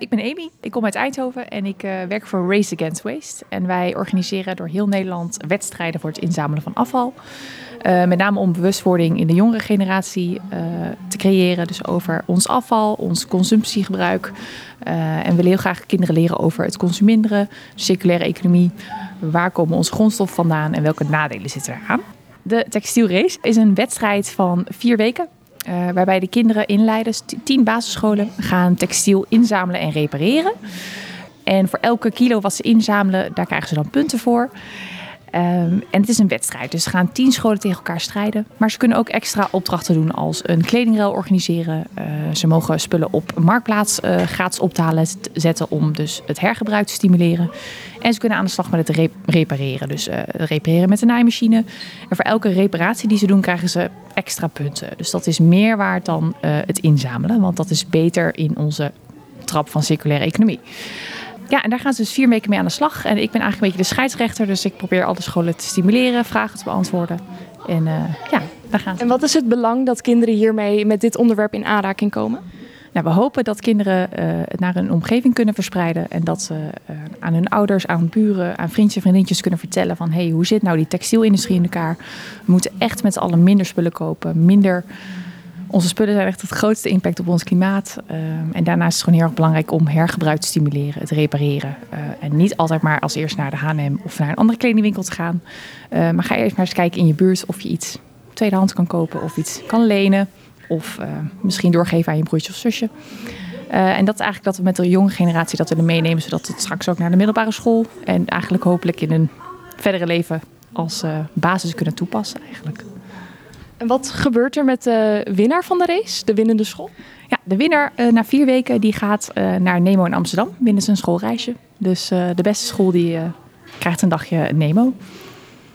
Ik ben Amy, ik kom uit Eindhoven en ik uh, werk voor Race Against Waste. En wij organiseren door heel Nederland wedstrijden voor het inzamelen van afval. Uh, met name om bewustwording in de jongere generatie uh, te creëren. Dus over ons afval, ons consumptiegebruik. en we willen heel graag kinderen leren over het consuminderen, de circulaire economie. Waar komen onze grondstoffen vandaan en welke nadelen zitten eraan? De textielrace is een wedstrijd van vier weken. Uh, waarbij de kinderen inleiden, tien basisscholen, gaan textiel inzamelen en repareren. En voor elke kilo wat ze inzamelen, daar krijgen ze dan punten voor. Um, en het is een wedstrijd, dus gaan tien scholen tegen elkaar strijden. Maar ze kunnen ook extra opdrachten doen als een kledingruil organiseren. Uh, ze mogen spullen op marktplaats uh, gratis op te halen zetten om dus het hergebruik te stimuleren. En ze kunnen aan de slag met het re repareren. Dus uh, repareren met een naaimachine. En voor elke reparatie die ze doen, krijgen ze extra punten. Dus dat is meer waard dan het inzamelen, want dat is beter in onze trap van circulaire economie. Ja, en daar gaan ze dus vier weken mee aan de slag. En ik ben eigenlijk een beetje de scheidsrechter, dus ik probeer alle scholen te stimuleren, vragen te beantwoorden. En uh, ja, daar gaan ze. En wat is het belang dat kinderen hiermee met dit onderwerp in aanraking komen? Nou, we hopen dat kinderen uh, het naar hun omgeving kunnen verspreiden. En dat ze uh, aan hun ouders, aan buren, aan vriendjes en vriendinnetjes kunnen vertellen van... hé, hey, hoe zit nou die textielindustrie in elkaar? We moeten echt met z'n allen minder spullen kopen, minder onze spullen zijn echt het grootste impact op ons klimaat. Uh, en daarnaast is het gewoon heel erg belangrijk om hergebruik te stimuleren, het repareren. Uh, en niet altijd maar als eerst naar de H&M of naar een andere kledingwinkel te gaan. Uh, maar ga eerst maar eens kijken in je buurt of je iets tweedehands kan kopen of iets kan lenen. Of misschien doorgeven aan je broertje of zusje. en dat is eigenlijk dat we met de jonge generatie dat willen meenemen, zodat het straks ook naar de middelbare school en eigenlijk hopelijk in een verdere leven als basis kunnen toepassen eigenlijk. En wat gebeurt er met de winnaar van de race, de winnende school? Ja, de winnaar uh, na vier weken die gaat uh, naar Nemo in Amsterdam. Winnen ze een schoolreisje. Dus uh, de beste school die krijgt een dagje Nemo.